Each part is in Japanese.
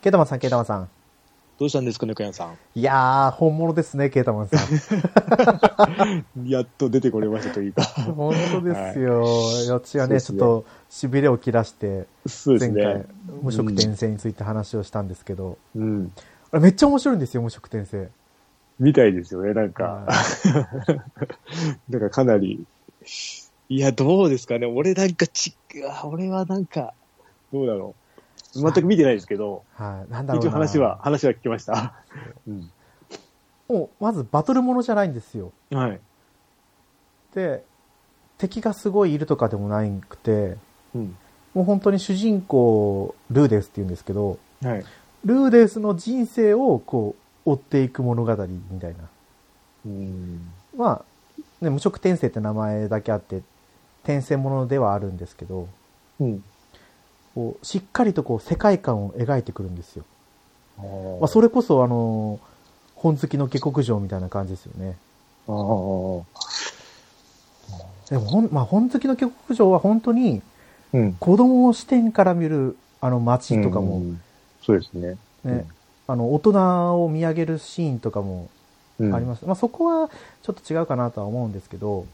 ケータマンさん、ケータマンさん。どうしたんですか、猫屋さん。いやー、本物ですね、ケータマンさん。やっと出てこれましたというか。本当ですよ。よっちはね、ちょっと、痺れを切らして、そうです前回ね。、無色転生について話をしたんですけど、うん。あれめっちゃ面白いんですよ、無色転生。みたいですよね、なんか。は なんかかなり。いや、どうですかね。俺なんかち、あ俺はなんか、どうだろう。全く見てないですけど、はい、なんだろうな。一応話は、話は聞きました。うん。もう、まずバトルものじゃないんですよ。はい。で、敵がすごいいるとかでもないくて、うん。もう本当に主人公、ルーデスって言うんですけど、はい。ルーデスの人生をこう、追っていく物語みたいな。うん。まあ、ね、無色転生って名前だけあって、転生ものではあるんですけど、うん。こうしっかりとこう世界観を描いてくるんですよ。まあ、それこそあの、本好きの下克上みたいな感じですよね。あー。でもほん、まあ、本好きの下克上は本当にうん。子供視点から見るあの街とかも、うん。そうですね。ね、あの、大人を見上げるシーンとかもうん。あります。まあ、そこはちょっと違うかなとは思うんですけど、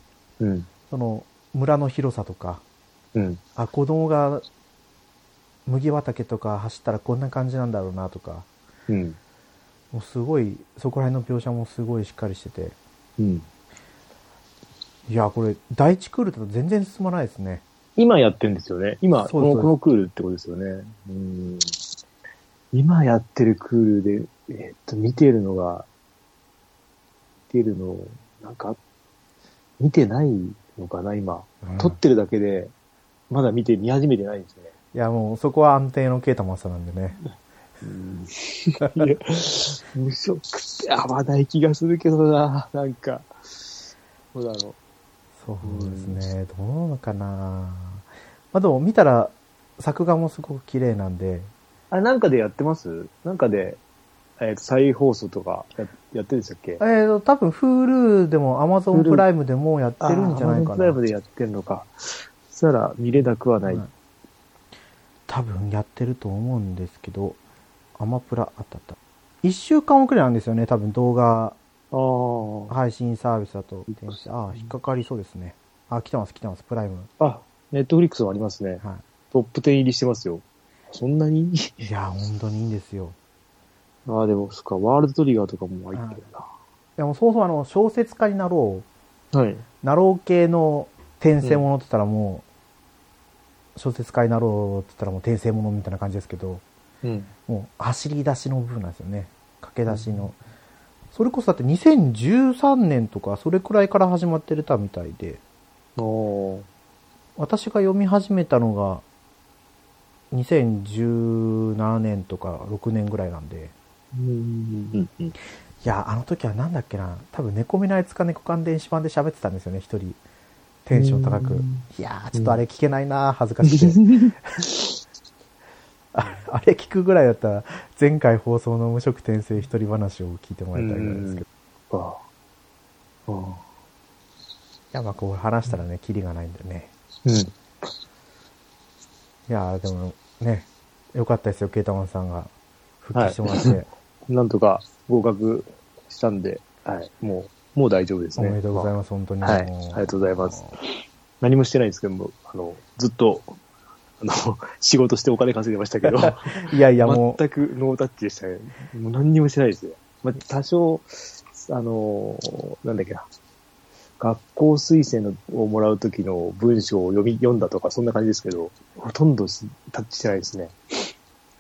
うん。その、村の広さとか、うん。あ、子供が麦畑とか走ったらこんな感じなんだろうなとか、うん。もうすごい、そこら辺の描写もすごいしっかりしてて、うん。いや、これ、第一クールだと全然進まないですね。今やってるんですよね。今、この、このクールってことですよね。うん。今やってるクールで、えっと、見てるのが、見てるの、なんか、見てないのかな、今。うん撮ってるだけで、まだ見て、見始めてないんですね。いや、もうそこは安定のケータマスターなんでね。うん。いや、無色って合わない気がするけどな、なんか。どうだろそうですね。どうなのかなまあでも見たら、作画もすごく綺麗なんで、う。あれ、なんかでやってます？なんかで、えっ、と、再放送とかややってるんでしたっけ？えーと、多分 Hulu でも Amazon プライムでもやってるんじゃないかあー Amazon プライな。ムでやってんのか。そしたら見れなくはない。はい多分やってると思うんですけど、アマプラ、あったあった。一週間遅れなんですよね、多分動画。配信サービスだと。ああ、引っかかりそうですね。あ、来てます、来てます、プライム。あ、ネットフリックスもありますね。はトップ10入りしてますよ。そんなに？い。いや、本当にいいんですよ。ああ、でも、そっか、ワールドトリガーとかも入ってるいや、もうそもそもあの、小説家になろう。な。はい。なろう系の転生ものって言ったらもう、小説家になろうって言ったらもう転生ものみたいな感じですけど、うん。もう走り出しの部分なんですよね。駆け出しの。それこそだって2013年とかそれくらいから始まってるたみたいで。私が読み始めたのが2017年とか6年ぐらいなんで、うん。うん。うん。いや、あの時はなんだっけな、多分猫見ないつか猫関電子版で喋ってたんですよね、一人。テンション高く。うん。いやー、ちょっとあれ聞けないな恥ずかしくて。あ あれ聞くぐらいだったら、前回放送の無色転生一人話を聞いてもらいたいぐらいですけど。いああ。ああ。や、まあこう話したらね、キリがないん。でね。うん。いやー、でもね、よかったですよ、ケータマンさん。が復帰してもらって。なん。とか合格したん。で、はい。もう、もう大丈夫ですね。おめでとうございす。ます、本当に。はいありがとうございます。何もしてないんですけども、あの、ずっと、あの、仕事してお金稼いでましたけど、いやいや、もう、全くノータッチでしたね。もう何にもしてないですよ。まあ、多少、あのーなんだっけな。学校推薦のをもらうときの文章を読み、読んだとか、そんな感じですけど、ほとんどしタッチしてないですね。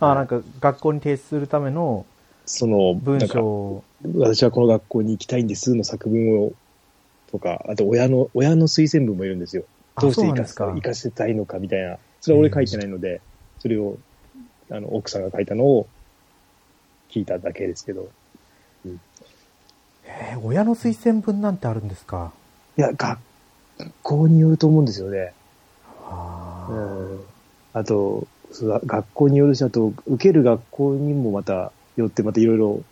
あなんか学校に提出するためのその、文なんか章を、私はこの学校に行きたいんですの作文を、とか、あと親の、親の推薦文もいるんですよ。あどうしてそうなんですか生かすか、生かせたいのかみたいな。それは俺書いてないので、それを、あの、奥さんが書いたのを聞いただけですけど。えー親の推薦文なんてあるんですか？いや、学校によると思うんですよね。あーうん。あと、学校によるし、あと、受ける学校にもまたよって、またいろいろ、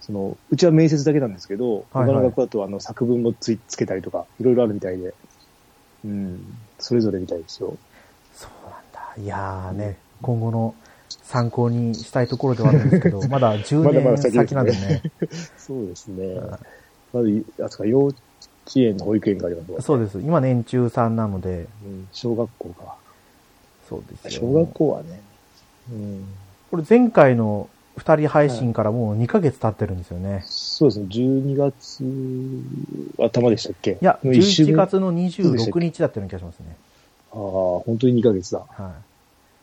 その、うちは面接だけなんですけど、はい他の学校だとあの作文もついつけたりとか、いろいろあるみたいで、うん、それぞれみたいですよ。そうなんだ。いやーね、今後の参考にしたいところではあるんですけど、まだ10まだまだ年先ですね先なんでね。そうですねはい。まず、あそこか幼稚園の保育園がありますそうです。今年中3なので、うん小学校か。そうですよ。小学校はね。うん。これ前回の2人配信からもう2ヶ月経ってるんですよね。そうですね。12月頭でしたっけ？いや、の一週目？11月のそうでしたっ26日だったような気がしますね。ああ、本当に2ヶ月だ。はあ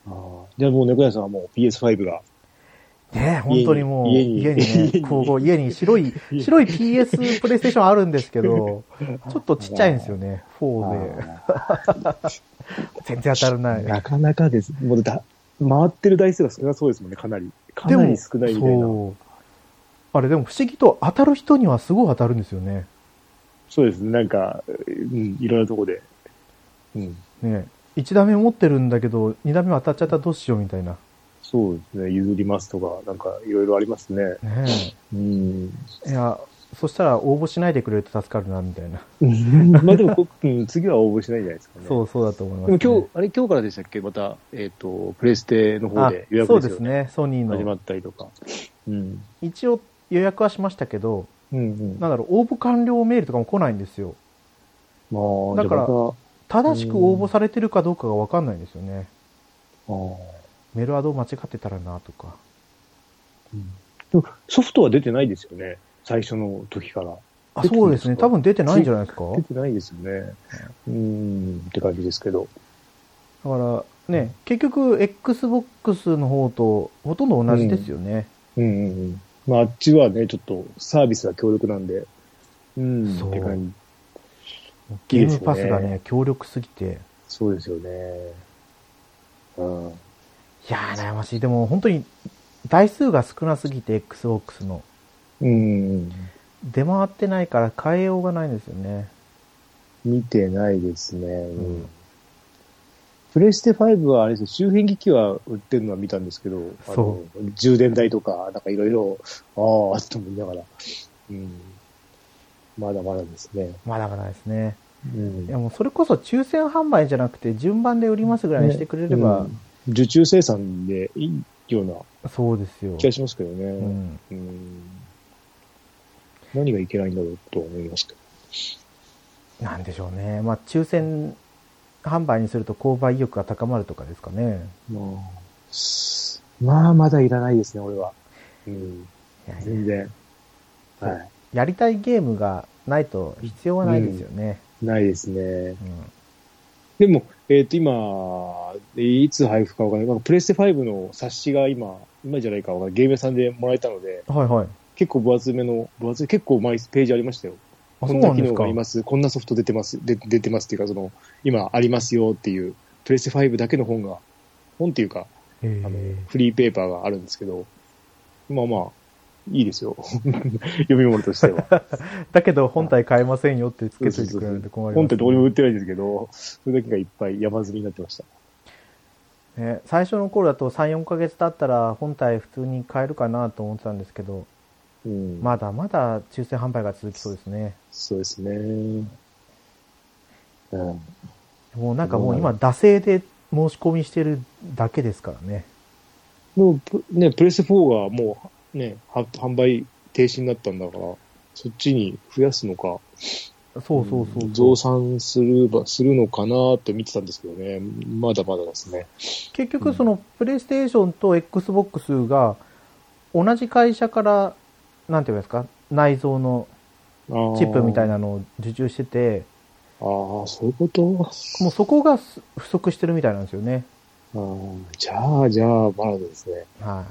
あじゃあもう猫屋さんはもう PS5 が。い。ねえ本当にもう、家に家にね、こう家に白い、白い PS プレイステーションあるんですけど、ちょっとちっちゃいんですよね。4で。あ 全然当たらない。あなかなかです。もうだ、回ってる台数が少なそうですもんね、かなり。かなり少ないみたいな。あれでも不思議と当たる人にはすごい当たるんですよね。そうですね、なんか、うん、いろんなとこで。うん。ね1打目持ってるんだけど、2打目当たっちゃったらどうしようみたいな。そうですね、譲りますとか、なんかいろいろありますね。ねうん。え。いや、そしたら応募しないでくれると助かるな、みたいな。まあでもこ、うん、次は応募しないんじゃないですかね。そうそうだと思います、でも今日、あれ今日からでしたっけ？また、えっ、と、プレステの方で予約そうですよね。ソニー始まの。ったりとか。うん。一応予約はしましたけど、うんうん。なんだろう、応募完了メールとかも来ないんですよ。まあ、だから正しく応募されてるかどうかがわかんないんですよね。た、ああメールアド間違ってたらな、とか。でもソフトは出てないですよね。最初の時から。あ、そうですね。多分出てないんじゃないですか？出てないですよね。うん、って感じですけど。だから、ね、結局、Xbox の方とほとんど同じですよね。うんうんうん。まあ、あっちはね、ちょっとサービスが強力なんで。うん、そうって感じ。ゲームパスがね、強力すぎて。そうですよね。うん。いやー、悩ましい。でも本当に、台数が少なすぎて、Xbox の。うん。出回ってないから変えようがないんですよね。見てないですね。うん。うんプレステ5はあれですよ、周辺機器は売ってるのは見たんですけど、そ充電台とか、なんかいろいろ、ああ、と思いながら。うん。まだまだですね。まだまだですね。うんいやもうそれこそ抽選販売じゃなくて順番で売りますぐらいにしてくれれば、うん受注生産でいいようなそうですよ。気がしますけどね。うん。うん何がいけないんだろうと思いますけど。なんでしょうね。まあ抽選販売にすると購買意欲が高まるとかですかね。まあ、まあ、まだいらないですね、俺は。うん。いやいや全然。はやりたいゲームがないと必要はないですよね。い。ないですね。うんでも、えっ、と、今、いつ配布かわかんない。プレステ5の冊子が今、今じゃないかわかんない。ゲーム屋さんでもらえたので、はいはい。結構分厚めの、分厚い、結構枚ページありましたよ。あ、こんな機能があり。ます。こんなソフト出てます。で出てますっていうか、その、今ありますよっていう、プレステ5だけの本が、本っていうか、へあのー、フリーペーパーがあるんですけど、まあまあ、いいですよ。読み物としては。だけど本体買えませんよってつけといてくれると困ります、本ってどこにも売ってないんですけど、それだけがいっぱい山積みになってました。ね、最初の頃だと3、4ヶ月経ったら本体普通に買えるかなと思ってたんですけど、うん。まだまだ抽選販売が続きそうですね。そうですね。うん。もうなんかもう今、惰性で申し込みしてるだけですからね。もう、プね、プレステ4がもう、ね、は販売停止になったんだから、そっちに増やすのか、そうそうそう。増産するば、するのかなって見てたんですけどね。まだまだですね。結局そのプレイステーションと XBOX が同じ会社から、なんていうんですか、内蔵のチップみたいなのを受注してて、ああ、そういうこと？もうそこがす不足してるみたいなんですよね。あーじゃあ、じゃあ、まだですね。はい。あ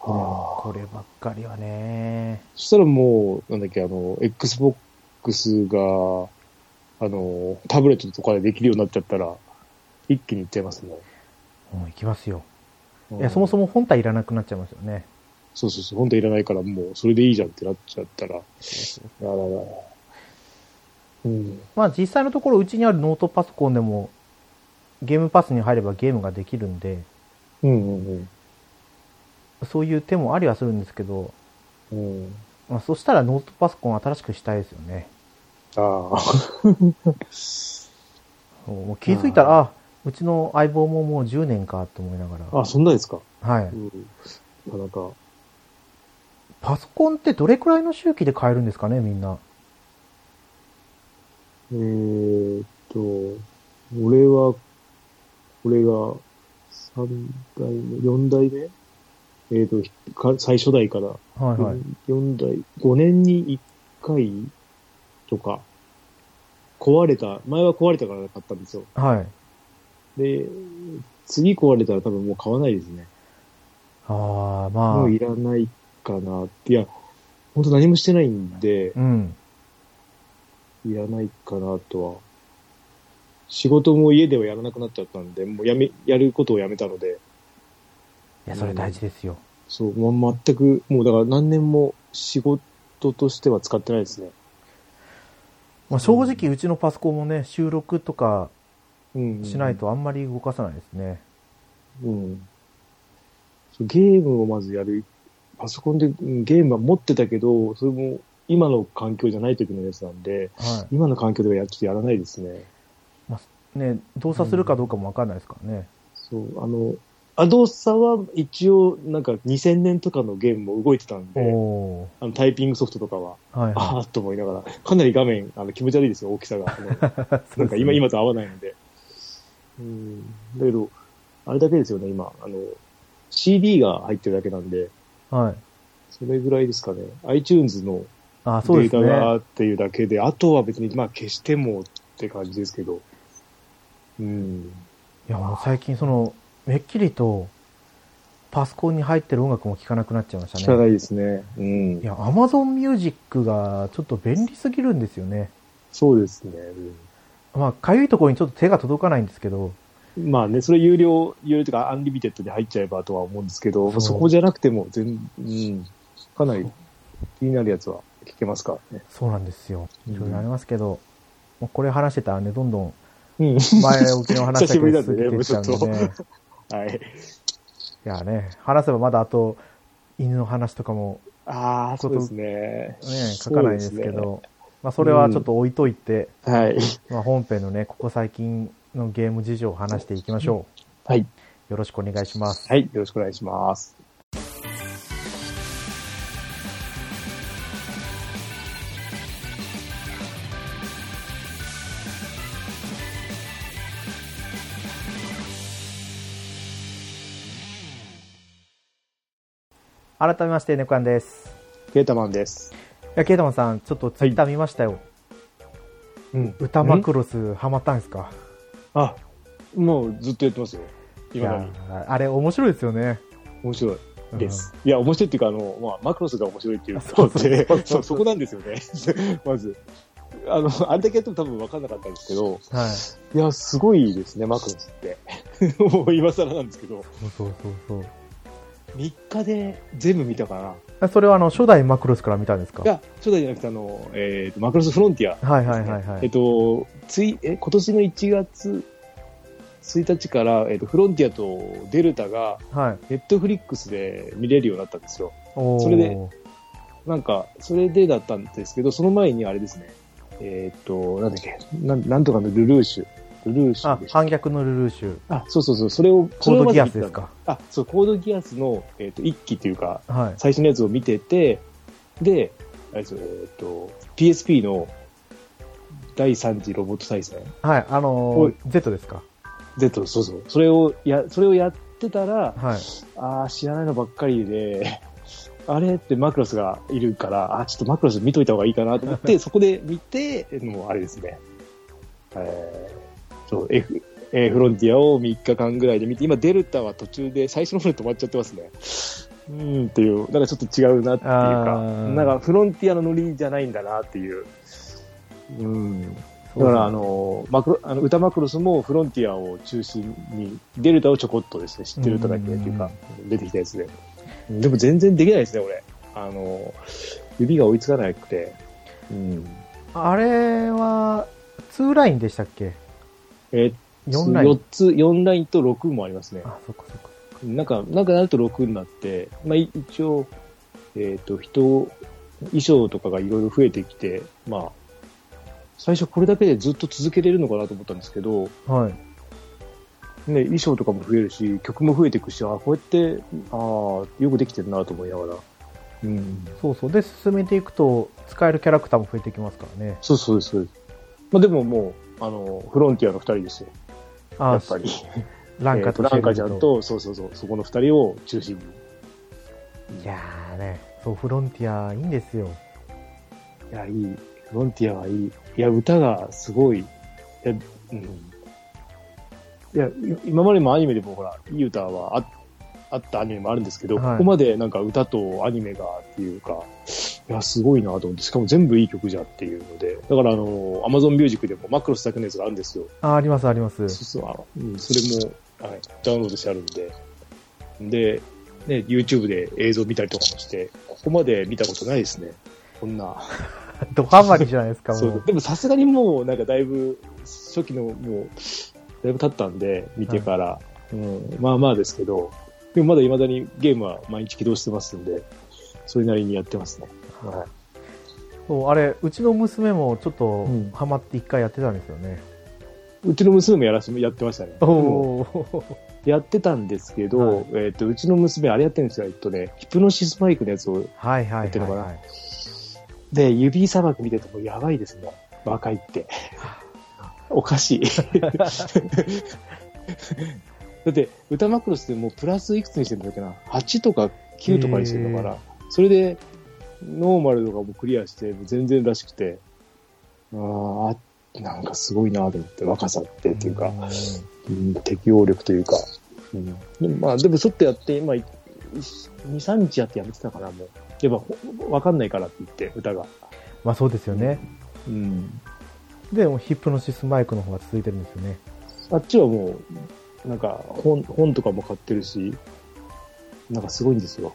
あ。こればっかりはね。そしたらもう、なんだっけ、あの、Xbox が、あの、タブレットとかでできるようになっちゃったら、一気にいっちゃいますね。もういきますよ。うんいや、そもそも本体いらなくなっちゃいますよね。そうそうそう、本当いらないから、もう、それでいいじゃんってなっちゃったら、あら。うん。まあ実際のところうちにあるノートパソコンでもゲームパスに入ればゲームができるんで、うんうんそういう手もありはするんですけど、うん。うん。まあ、そしたらノートパソコン新しくしたいですよね。ああ。もう気づいたら、あうちの相棒ももう10年かと思いながら。あ、そんなですか。はい。うん。なかなか。パソコンってどれくらいの周期で買えるんですかね、みんな？えーっと、俺は、これが3代目、4代目？えーっとか、最初代から、はいはい。4代、5年に1回とか、壊れた、前は壊れたから買ったんですよ。はい。で、次壊れたら多分もう買わないですね。ああ、まあ。もういらないかなって。いや、本当何もしてないんで、うん。いらないかなとは。仕事も家ではやらなくなっちゃったんで、もうやめ、やることをやめたので、いや、それ大事ですよ。そう、ま、全く、もうだから何年も仕事としては使ってないですね。まあ、正直、うちのパソコンもね、収録とかうん。しない。とあんまり動かさないですね。うん。そうゲームをまずやる。パソコンでうんゲームは持ってたけど、それも今の環境じゃない時のやつなんで、は今の環境ではやちょっとやらないですね。い。ね、動作するかどうかもわかんないですからね。そう、あの、アドサは一応なんか2000年とかのゲームも動いてたんで。あのタイピングソフトとかは、はいあはあと思いながら、かなり画面、あの気持ち悪いですよ、大きさが。なんか今、今と合わないので。うん。だけど、あれだけですよね、今。あの、CD が入ってるだけなんで、はい。それぐらいですかね。iTunes のあ、デそうですータがね。っていうだけで、あとは別に、まあ消してもって感じですけど。うん。いや、もう最近その、めっきりと、パソコンに入ってる音楽も聴かなくなっちゃいましたね。聞かないですね。うんい。や、Amazon Music がちょっと便利すぎるんですよね。そうですね。まあ、かゆいところにちょっと手が届かないんですけど、うんまあね、それ有料、有料というかアンリミテッドで入っちゃえばとは思うんですけど、そうそこじゃなくても全、うん、かなり気になるやつは聞けますからね。そうなんですよ。うんいろいろありますけど、もうこれ話してたらね、どんどんうん。前置きの話だ久しぶりけなんでね過ぎてっちゃうんでね。はい。いやね、話せばまだあと、犬の話とかもああ、そそううでですね。ね、書かないんですけど、まあそれはちょっと置いといて、はい。まあ本編のね、ここ最近のゲーム事情を話していきましょはい。う。よろしくお願いします。はい。よろしくお願いします。改めまして、ネコヤンです。ケータマンです。いや、ケイタマンさん、ちょっとツイッター見ましたよ。うん。歌マクロスハマったんですか？あ、もうずっとやってますよ。今だに。、あれ面白いですよね。面白いうんです。いや、面白いっていうか、あの、まあ、マクロスが面白いっていうそうそう でそこなんですよね。まず。あの、あれだけやっても多分分かんなかったんですけど、はい。いや、すごいですね、マクロスって。もう今更なんですけど、そうそうそう3日で全部見たかな。それはあの、初代マクロスから見たんですか？いや、初代じゃなくて、あの、えっ、と、マクロスフロンティア、はいはいはいはい。えっと、つい、え、今年の1月1日から、えっと、フロンティアとデルタが、はい。ネットフリックスで見れるようになったんですよ。おーそれでなんか、それでだったんですけど、その前にあれですね。えっと、なんだっけ、なんなんとかのルルーシュ。ルルーシュあで。反逆のルルーシュ。あ、そうそうそう、それを、コードギアスですか？あ、そう、コードギアスの、えっと、一期というか、はい。最初のやつを見てて、で、えっと、PSP の第3次ロボット対戦。はい。あのー、Z ですか？Z、そうそう。それをや、それをやってたら、はい。ああ、知らないのばっかりで、あれ？ってマクロスがいるから、あちょっとマクロス見といた方がいいかなと思って、そこで見て、もうあれですね。えー、そう、F、えーフロンティアを3日間ぐらいで見て、今デルタは途中で最初の方で止まっちゃってますね。うーんっていう、なんかちょっと違うなっていうあか、ーなんかフロンティアのノリじゃないんだなっていう。うん。だから、あの、マクロ、あの、歌マクロスもフロンティアを中心に、デルタをちょこっとですね、知ってる歌だけっていうか、出てきたやつで。でも全然できないですね、俺。あの、指が追いつかなくて。うん。あれは、2ラインでしたっけ？え4ライン4つ、4ラインと6もありますね。あ、そっかそっか。なんか、なんかなると6になって、まあ、い一応、えっ、と、人、衣装とかがいろいろ増えてきて、まあ、最初これだけでずっと続けれるのかなと思ったんですけど、はい。ね、衣装とかも増えるし、曲も増えていくし、あこうやって、ああ、よくできてるなと思いながら。うん。そうそう。で、進めていくと、使えるキャラクターも増えてきますからね。そうそうです。まあでももう、あの、フロンティアの二人ですよ。あやっぱり。ランカと えーとランカちゃんと、そうそうそう、そこの二人を中心に。いやーね、そう、フロンティアいいんですよ。いや、いい。フロンティアはいい。いや、歌がすごい。いや、うん。いや、い今までもアニメでもほら、いい歌はああったアニメもあるんですけど、はいここまでなんか歌とアニメがっていうか、いや、すごいなと思って、しかも全部いい曲じゃっていうので、だからあの、アマゾンミュージックでもマクロスだけのやつがあるんですよ。あ、あります、あります。そうそう、あうん、それも、はい、ダウンロードしてあるんで。で、ね、YouTube で映像見たりとかもして、ここまで見たことないですね。こんな。ドハマりじゃないですか、もう。そうでもさすがにもう、なんかだいぶ、初期のもう、だいぶ経ったんで、見てから、うん、まあまあですけど、でもまだ未だにゲームは毎日起動してますんで、それなりにやってますね。はそう、あれ、うちの娘もちょっとうんハマって一回やってたんですよね。い、うちの娘もやらしやってましたね。やってたんですけど、えっ、と、うちの娘あれやってるんですよ。えっとね、ヒプノシスマイクのやつを、はいはいやってるのかなはいはい。で、指さばき見ててもやばいですね。若いって。おかしい。だって、歌マクロスでもうプラスいくつにしてるんだっけな ?8 とか9とかにしてるのかな、それで、ノーマルとかもクリアして、全然らしくて、あーあ、なんかすごいなと思って、若さってっていうか、うん、適応力というか、うん、でもまあ、でもちょっとやって、今、2、3日やってやめてたかな、もう。やっぱほ、わかんないからって言って、歌が。まあそうですよね。うん。でもヒプノシスマイクの方が続いてるんですよね。あっちはもう、なんか本、本とかも買ってるし、なんかすごいんですよ。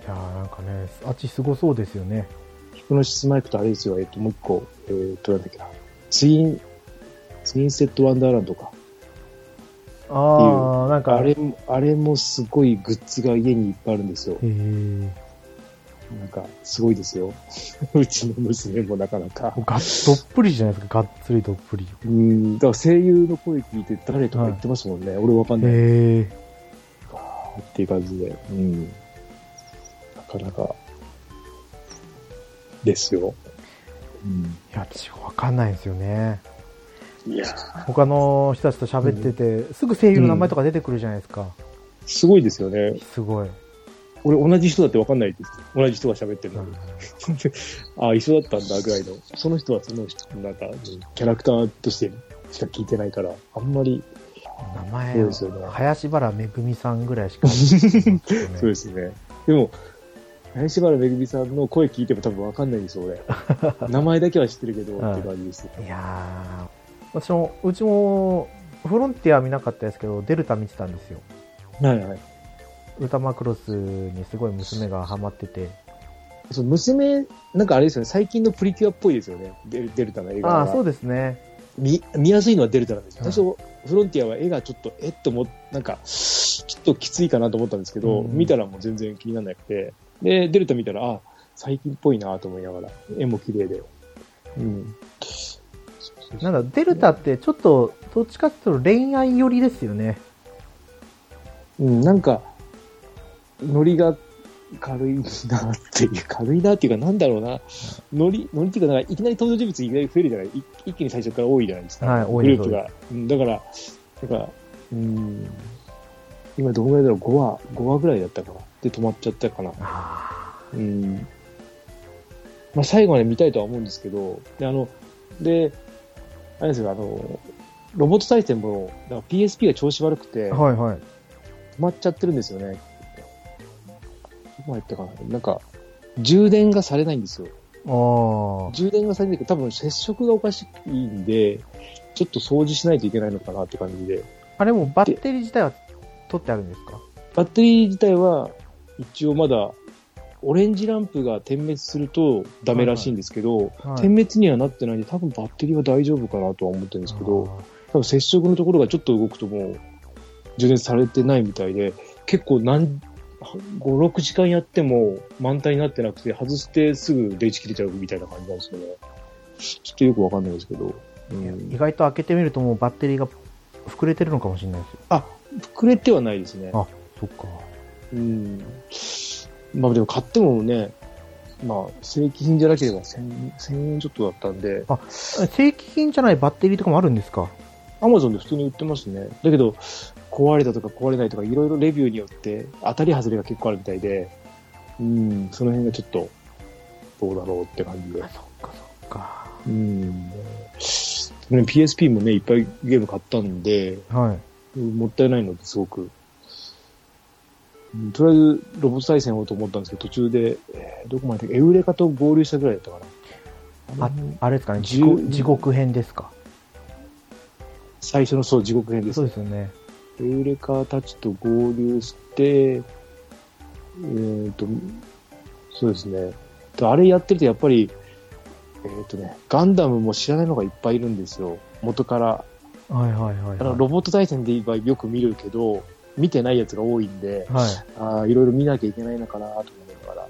いやーなんかね、あっちすごそうですよね。ヒプノシスマイクとあれですよ、えっと、もう一個、えっと、なんだっけな。ツイン、ツインセットワンダーランドか。ああ、なんか、あれも、あれもすごいグッズが家にいっぱいあるんですよ。へーなんか、すごいですよ。うちの娘もなかなか。がどっぷりじゃないですか、がっつりどっぷり。うん、だから声優の声聞いて誰とか言ってますもんね。俺わかんない。へえ。っていう感じで。うん。なかなか、ですよ。うん。いや、私わかんないんですよね。いや他の人たちと喋ってて、すぐ声優の名前とか出てくるじゃないですか。すごいですよね。すごい。俺同じ人だってわかんないです。同じ人が喋ってるのに。うん あ、一緒だったんだぐらいの。その人はその人、なんか、うんキャラクターとしてしか聞いてないから、あんまり、名前そうですよね林原めぐみさんぐらいしか、ね。そうですね。でも、林原めぐみさんの声聞いても多分わかんないですよ、俺。名前だけは知ってるけど、うんって感じです。いやー、私も、うちも、フロンティア見なかったですけど、デルタ見てたんですよ。はいはい。歌マクロスにすごい娘がハマってて。そう娘、なんかあれですよね、最近のプリキュアっぽいですよね、デルデルタの映画が。ああ、そうですね。見見やすいのはデルタなんですよ。うん最初、フロンティアは絵がちょっと、えっとも、なんか、ちょっときついかなと思ったんですけど、うん見たらもう全然気にならなくて、で、デルタ見たら、あ、最近っぽいなと思いながら、絵も綺麗で。うん。なんだ、デルタってちょっと、どっちかっていうと恋愛寄りですよね。うん、なんか、ノリが軽いなっていう、軽いなっていうか、なんだろうな、ノリ、ノリっていうか、なんかいきなり登場人物いきなり増えるじゃない？い一気に最初から多いじゃないですか。はい多いグループが。うん、だから、なんか、うん、今どのぐらいだろう ?5 話、5話ぐらいだったかな。で止まっちゃったかな。あうん。まあ最後まで見たいとは思うんですけど、で、あの、で、あれですよ、あの、ロボット対戦も、PSP が調子悪くて、あ。はいはい。止まっちゃってるんですよね。どこったかななんか、充電がされないんですよ。ああ。充電がされないけど、多分接触がおかしいんで、ちょっと掃除しないといけないのかなって感じで。あれもバッテリー自体は取ってあるんですか？バッテリー自体は、一応まだ、オレンジランプが点滅するとダメらしいんですけど、はい点滅にはなってないんで、多分バッテリーは大丈夫かなとは思ってるんですけど、多分接触のところがちょっと動くともう、充電されてないみたいで、結構何、5、6時間やっても満タンになってなくて、外してすぐ電池切れちゃうみたいな感じなんですよね。ちょっとよくわかんないですけど。うん意外と開けてみるともうバッテリーが膨れてるのかもしれないですよ。あ、膨れてはないですね。あ、そっか。うん。まあでも買ってもね、まあ正規品じゃなければ1000 1000円ちょっとだったんで、あ正規品じゃないバッテリーとかもあるんですか？アマゾンで普通に売ってますね。だけど、壊れたとか壊れないとか、いろいろレビューによって当たり外れが結構あるみたいで、うん、その辺がちょっと、どうだろうって感じであ。そっかそっか。うん。ね PSP もね、いっぱいゲーム買ったんで、はい。もったいないのですごく。うんとりあえず、ロボット対戦をと思ったんですけど、途中で、えーどこまでエウレカと合流したぐらいだったかな。あ、あれですかね、地十獄地獄編ですか？最初のそう、地獄編ですそうですよね。エウレカたちと合流して、えーと、そうですね。であれやってるとやっぱり、えっ、とね、ガンダムも知らないのがいっぱいいるんですよ。元から。はいはいはい、あの、ロボット対戦で言えばよく見るけど、見てないやつが多いんで、はい。ああ、いろいろ見なきゃいけないのかなと思いながら、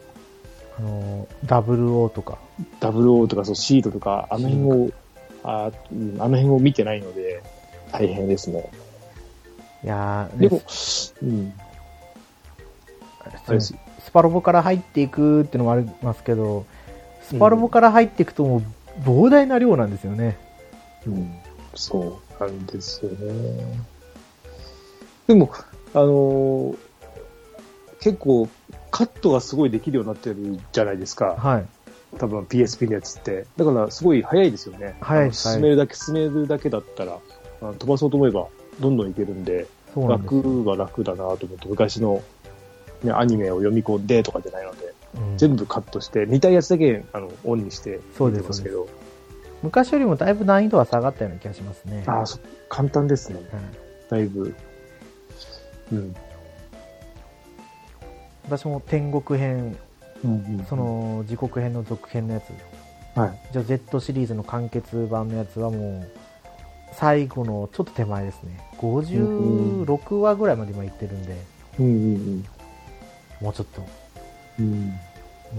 あの、WO とか。WO とかそうシートとか、あの辺を、あーうんあの辺を見てないので、大変ですね。いやー、でもね、うん。スパロボから入っていくっていうのもありますけど、スパロボから入っていくともう膨大な量なんですよね。うん、そうなんですよね。でも、あのー結構、カットがすごいできるようになってるじゃないですか。はい。多分 PSP のやつって。だから、すごい早いですよね。早い進めるだけ、進めるだけだったら、飛ばそうと思えば、どんどんいけるんで、んで。楽は楽だなと思って、昔の、ね、アニメを読み込んでとかじゃないので、うん全部カットして、見たいやつだけ、あの、オンにして見てますけど、昔よりもだいぶ難易度は下がったような気がしますね。ああ、そ簡単ですね。はいだいぶ。うん。私も天国編、うんそ、の時刻編の続編のやつ、はい。じゃあ Z シリーズの完結版のやつはもう、最後のちょっと手前ですね。56話ぐらいまで今行ってるんで、うんうんもうちょっと、もうん。うん。う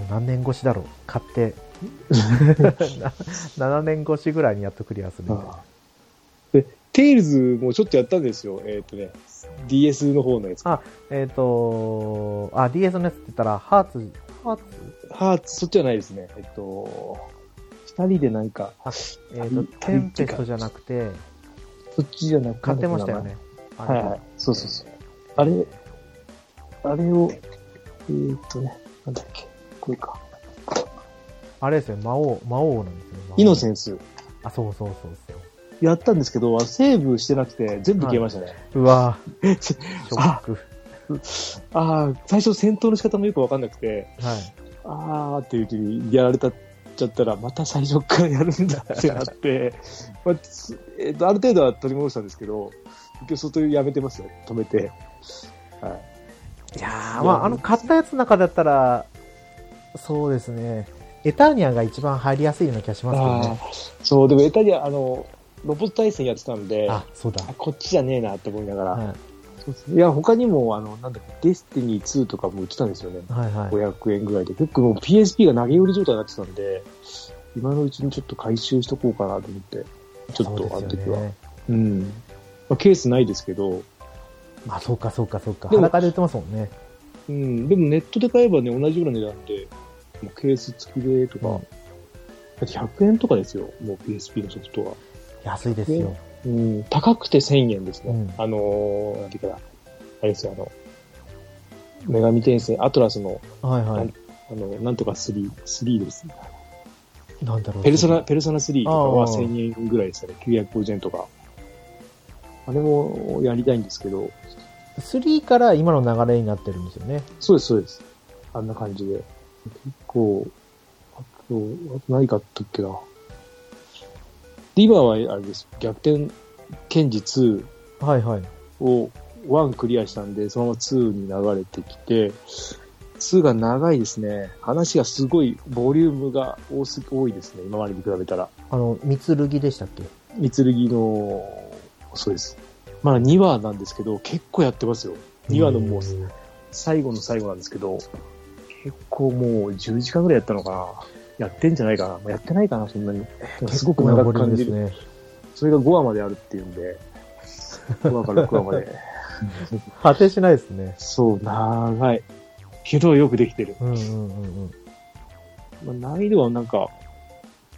何年越しだろう。買って、7年越しぐらいにやっとクリアするみたいな。で、テイルズもちょっとやったんですよ。えっ、とね、DS の方のやつ。あえっ、と、あ、DS のやつって言ったら、ハーツ、ハーツ？ハーツ、そっちじゃないですね。えっと、二人でなんか、えっ、と、テンペストじゃなくて、そっちじゃなくて。買ってましたよね。はいはい。そうそうそう。あれ、あれを、えーっとね、なんだっけ、これか。あれですよ、魔王、魔王なんですよ。イノセンス。あ、そうそうそうそう。やったんですけど、セーブしてなくて全部消えましたね。うわ ぁ、ショック。ああ、最初戦闘の仕方もよくわかんなくて、はい。あーっていううちにやられたっちゃったら、また最初からやるんだってなって、まあつえっとある程度は取り戻したんですけど、結局外やめてますよ、止めて。はいやー、まあ、あの、買ったやつの中だったら、そうですね、エターニアが一番入りやすいような気がしますけどあね。ーそう、でもエタリア、あの、ロボット対戦やってたんで、あ、そうだあ。こっちじゃねえなって思いながら。はいいや、他にも、あの、なんだっけ、デスティニー2とかも売ってたんですよね。はいはい。500円ぐらいで。結構もう PSP が投げ売り状態になってたんで、今のうちにちょっと回収しとこうかなと思って、ちょっと、あそうの時は。うん。まあ、ケースないですけど、あ、そうかそうかそうか。でも裸で売ってますもんね。うん。でもネットで買えばね、同じような値段で、もうケース付きでとか、うんだって100円とかですよ、もう PSP のソフトは。安いですよ。うん。高くて1000円ですね。うんあのー、なんていうかな、あれですよ、あの、女神転生、アトラスの、はいはい。あの、なんとか3、3ですね。なんだろう。ペルソナ、ペルソナ3とかはああ1000円ぐらいですよね。950円とか。あれもやりたいんですけど、3から今の流れになってるんですよね。そうです、そうです。あんな感じで。結構、あと、あと何買ったっけな。で、今はあれです。逆転ケンジ2はいはい。を1クリアしたんで、そのまま2に流れてきて、2が長いですね。話がすごい、ボリュームが多す多いですね。今までに比べたら。あの、三剣でしたっけ？三剣の、そうです。まだ2話なんですけど、結構やってますよ。2話のもう最後の最後なんですけど、結構もう10時間ぐらいやったのかな。やってんじゃないかな。まあやってないかな、そんなに。すごく長く感じる。ね。それが5話まであるっていうんで、クワからクワまで。果てしないですね。そう、長い。けどよくできてる。うんうんうんうん。まあ、難易度はなんか、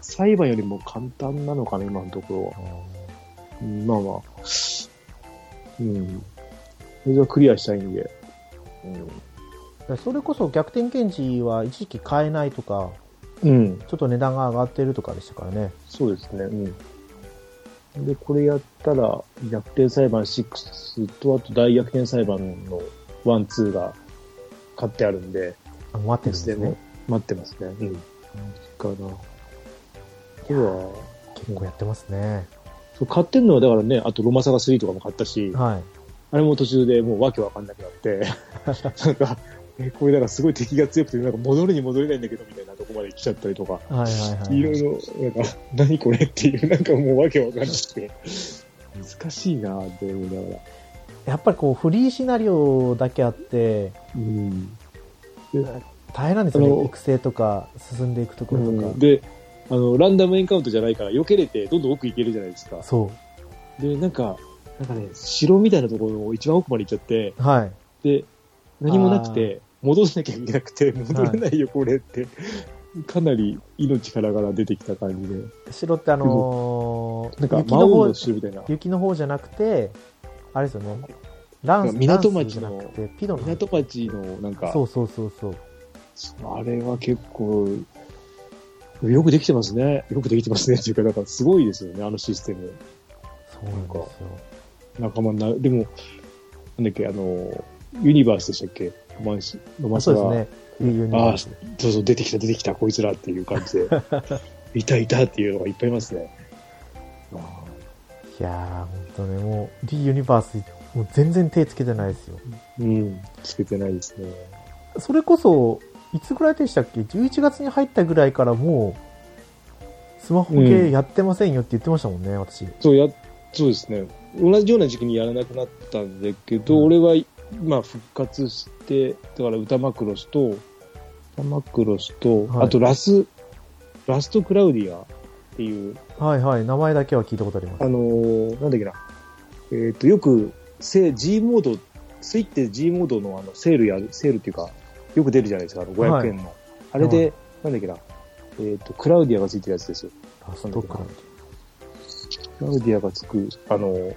裁判よりも簡単なのかな、今のところは。うんまあまあ。うん。それはクリアしたいんで。うん。それこそ逆転検事は一時期買えないとか、うん。ちょっと値段が上がってるとかでしたからね。そうですね。うん。で、これやったら、逆転裁判6と、あと大逆転裁判の1、2が買ってあるんで、あ待ってるんですね。待ってますね。うん。かな。これは、結構やってますね。そう買ってんのはだからね、あとロマサガ3とかも買ったし、はい。あれも途中でもうわけわかんなくなって、なんか、え、これだからすごい敵が強くて、なんか戻るに戻れないんだけど、みたいなとこまで来ちゃったりとか、はいはいはい。いろいろ、なんか、何これっていう、なんかもうわけわかんなくて、難しいなぁって思いながら。やっぱりこう、フリーシナリオだけあって、うん。大変なんですよね。育成とか、進んでいくところとか。で、あの、ランダムエンカウントじゃないから、避けれて、どんどん奥行けるじゃないですか。そう。で、なんか、なんかね、城みたいなところの一番奥まで行っちゃって、はい。で、何もなくて、戻さなきゃいけなくて、戻れないよ、これって。かなり命からがら出てきた感じで。城ってあのーなんか、雪の方みたいな。雪の方じゃなくて、あれですよね。ランス、港町のじゃなくて、ピドの。港町の、なんか、そうそうそうそう。あれは結構、よくできてますね。よくできてますね。っていうか、なんかすごいですよね、あのシステム。そうなんですよ。仲間になる。でも、なんだっけ、あの、ユニバースでしたっけ？ロマンシ、ロマンスが。そうですね。いいユニああ、バースそうそう、出てきた、出てきた、こいつらっていう感じで。いた、いたっていうのがいっぱいいますね。あいやー、本当ね、もう、D ユニバース、もう全然手つけてないですよ。ーうん、つけてないですね。それこそ、いつぐらいでしたっけ ?11 月に入ったぐらいからもう、スマホゲーやってませんよって言ってましたもんね、私。そう、や、そうですね。同じような時期にやらなくなったんだけど、うん俺は、まあ、復活して、だから歌マクロスと、歌マクロスと、はいあとラス、ラストクラウディアっていう、はいはい、名前だけは聞いたことあります。あのーなんだっけな。えっ、と、よく、せ G モード、スイッチ G モードのあの、セールやる、セールっていうか、よく出るじゃないですか、あの、500円の。あれで、はいなんだっけな。えっ、と、クラウディアがついてるやつですよ。ラストクラウクラウディアがつく、あの、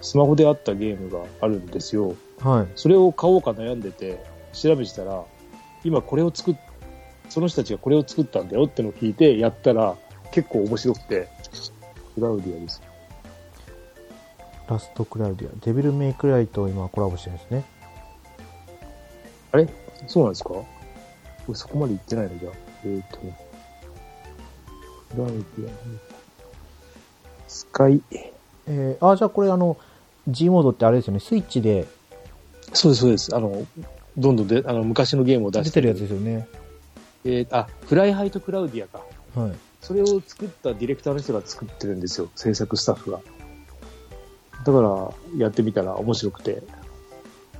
スマホであったゲームがあるんですよ。ド。はい。それを買おうか悩んでて、調べてたら、今これを作っ、その人たちがこれを作ったんだよってのを聞いて、やったら、結構面白くて、クラウディアです。ラストクラウディア。デビルメイクライと今コラボしてるんですね。あれ？そうなんですか？俺そこまで行ってないのじゃあ。えっ、ー、とね。クラウディア、スカイ、えー、あ、じゃあこれあの、G モードってあれですよね、スイッチでそうです、そうです。あの、どんどんで、あの、昔のゲームを出して出てるやつですよね。えー、あ、フライハイトクラウディアか。はい。それを作ったディレクターの人が作ってるんですよ、制作スタッフが。だから、やってみたら面白くて、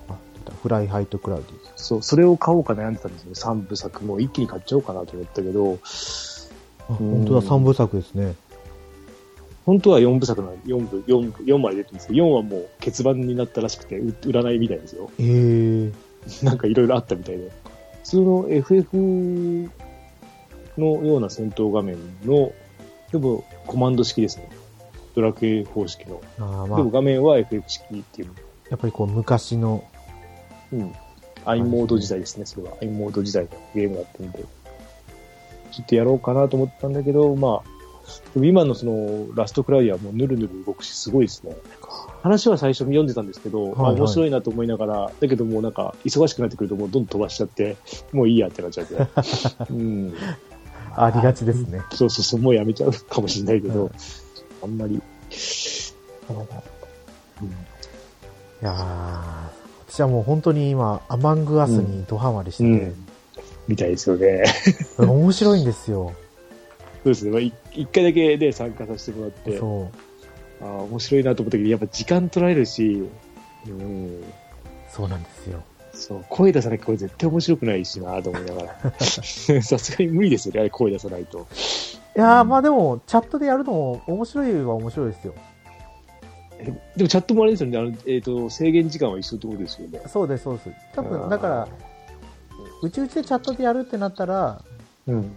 あ。フライハイトクラウディそう、それを買おうか悩んでたんですよね、3部作。もう一気に買っちゃおうかなと思ったけど、あ、本当だ、3部作ですね。本当は4部作なの、4部、4部、4枚出てるんですけど、4はもう欠番になったらしくて、う売らないみたいですよ。えー、なんかいろいろあったみたいで。普通の FF のような戦闘画面の、でもコマンド式ですね。ドラクエ方式の。あーまあでも、画面は FF 式っていう。やっぱりこう、昔の、うん。アイモード時代ですね、それは。アイモード時代のゲームだったんで。ちょっとやろうかなと思ったんだけど、まあ、でも今のその、ラストクラウディはもうぬるぬる動くし、すごいですね。話は最初に読んでたんですけど、まあはいはい面白いなと思いながら、だけどもうなんか、忙しくなってくるともうどんどん飛ばしちゃって、もういいやってなっちゃって。うん。ありがちですね。そうそうそう、もうやめちゃうかもしれないけど、うんあんまり、うんいやー、私はもう本当に今、アマングアスにドハマりしてて、うん。みたいですよね。面白いんですよ。そうですね。まあ、い一回だけで参加させてもらって、そう。ああ、面白いなと思ったけど、やっぱ時間取られるし、うん、そうなんですよ。そう、声出さなきゃこれ絶対面白くないしなと思いながら。さすがに無理ですよね、あれ声出さないと。いやー、まあでも、チャットでやるのも面白いは面白いですよ。えでもチャットもあれですよね、あのえっ、と、制限時間は一緒ってことですよね。そうです、そうです。多あ分、ーだから、うちうちでチャットでやるってなったら、うん。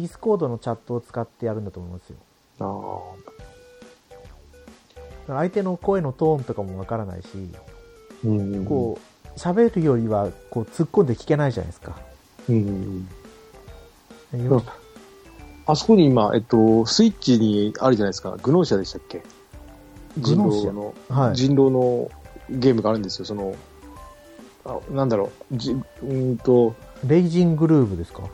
ディスコードのチャットを使ってやるんだと思いますよ。あ相手の声のトーンとかもわからないし、あ。うん。こう、喋るよりは、こう、突っ込んで聞けないじゃないですか。うん。あそこに今、えっと、スイッチにあるじゃないですか。グノーシアでしたっけ？グノーシャ人狼の、はい。人狼のゲームがあるんですよ。その、あなんだろう。じうーんと、レイジングルーブですか？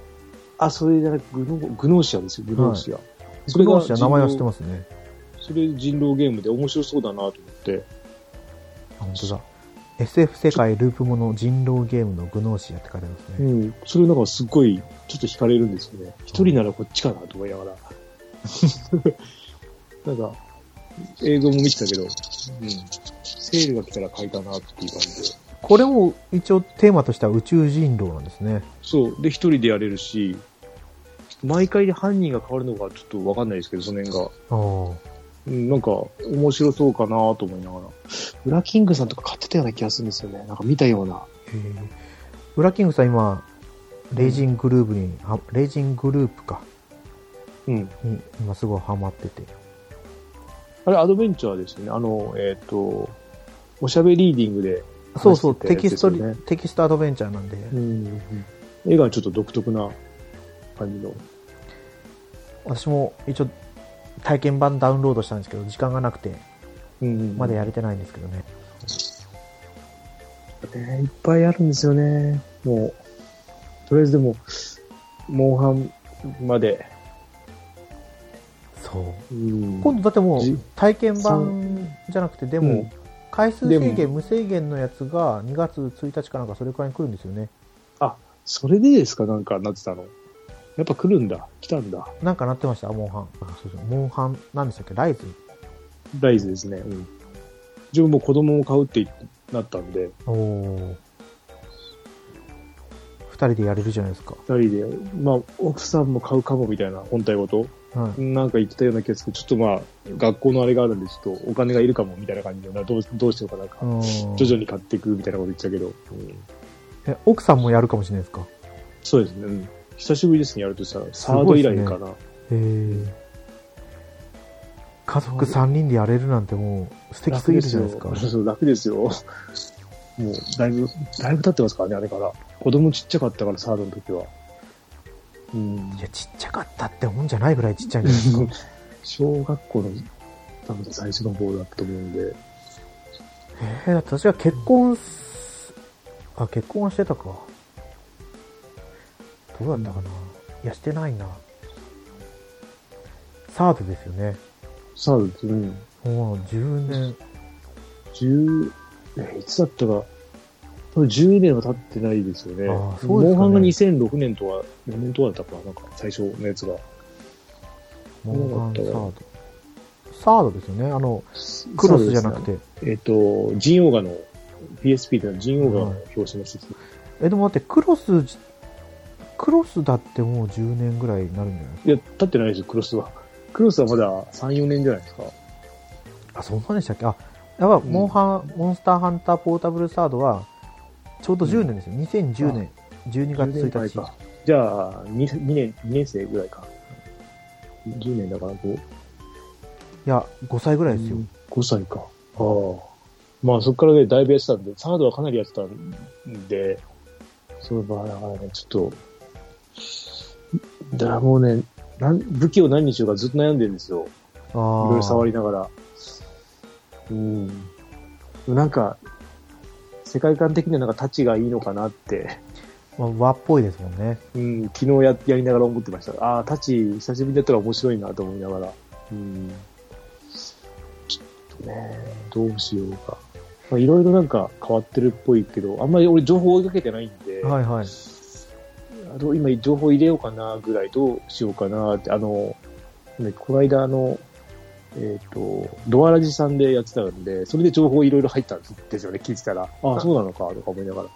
あ、それじゃなくグノグノーシアですよ、グノーシア。そグノれがーシャ名前は知ってますね。それ人狼ゲームで面白そうだなと思って。あ本当だ。SF 世界ループもの人狼ゲームのグノーシアって書いてありますね。うん。それなんかすごい、ちょっと惹かれるんですよね。一人ならこっちかなと思いながら。なんか、映像も見てたけど、うん。セールが来たら買いたなっていう感じで。これも一応テーマとしては宇宙人狼なんですね。そう。で、一人でやれるし、毎回で犯人が変わるのかちょっとわかんないですけど、その辺が。ああ。うん、なんか、面白そうかなと思いながら。ウラキングさんとか買ってたような気がするんですよね。なんか見たような。ウラキングさん今、レイジングループに、はレイジングループか。うん。に今すごいハマってて。あれ、アドベンチャーですよね。あの、えっ、と、おしゃべりリーディングで。そうそう、テキストねテキストアドベンチャーなんで。うん。絵がちょっと独特な感じの。私も一応体験版ダウンロードしたんですけど、時間がなくて、うんまだやれてないんですけどね。ね、いっぱいあるんですよね。もう、とりあえずでも、モンハンまで。そう。うん今度だってもうじ体験版じゃなくて、でもうん、回数制限、無制限のやつが2月1日かなんかそれくらいに来るんですよね。それでですか？なんかなってたの。やっぱ来るんだ。来たんだ。なんかなってました、モンハン。あそうそうモンハン、なんでしたっけ？ライズライズですね。うん。自分も子供を買うってなったんで、おー。二人でやれるじゃないですか。二人で、まあ、奥さんも買うかもみたいな本体ごと、はい。なんか言ってたような気がするちょっとまあ、学校のあれがあるんで、ちょっとお金がいるかもみたいな感じで、などうどうしようかなんか、うん徐々に買っていくみたいなこと言ってたけど、うんえ、奥さんもやるかもしれないですか？そうですね。うん久しぶりですね、やるとしたら。サード以来かな。家族3人でやれるなんてもう素敵すぎるじゃないですか。そう楽ですよ。もう、だいぶ、だいぶ経ってますからね、あれから。子供ちっちゃかったから、サードの時は。うん。いや、ちっちゃかったってもんじゃないぐらいちっちゃいんじゃないですか。小学校の、多分最初のボールだったと思うんで。えー、だって私は結婚す、あ、結婚はしてたか。どうだったかな。いや、してないな。サードですよね。サードって、うん。もう10年。10、え、いつだったか、10年は経ってないですよね。あーそうですかねモンハンが2006年とか、4年とかだったかな、なんか最初のやつが。モンハンサード。サードですよね。あの、クロスじゃなくて。えっ、と、ジンオーガの、PSP でのジンオーガの表紙の説明。え、でも待って、クロスじ、クロスだってもう10年ぐらいになるんじゃないですいや、経ってないですよ、クロスは。クロスはまだ3、4年じゃないですか。かあ、そんなんでしたっけ？あ、やばい、うんモンハン、モンスターハンターポータブルサードは、ちょうど10年ですよ。2010年、12月10年前1日。か。じゃあ2、2年、2年生ぐらいか。10年だから5、いや、5歳ぐらいですよ。5歳か。ああ。まあそこからね、だいぶやってたんで、サードはかなりやってたんで、そういえば、だからね、ちょっと、だからもうね、なん武器を何にしようかずっと悩んでるんですよ。いあろいろ触り。りながら。うん。なんか、世界観的にはなんかタッチがいいのかなって、まあ、和っぽいですもんね。うん、昨日ややりながら思ってました。ああ、タッチ久しぶりにやったら面白いなと思いながら。うん。ちょっとね、どうしようか。まあ、いろいろなんか変わってるっぽいけど、あんまり俺情報追いかけてないんで、はいはい。あどう今情報入れようかなぐらいどうしようかなって、あの、ね、この間あの、えっ、と、ドアラジさんでやってたんで、それで情報いろいろ入ったんですよね、聞いてたら。ああ、そうなのか、とか思いながら。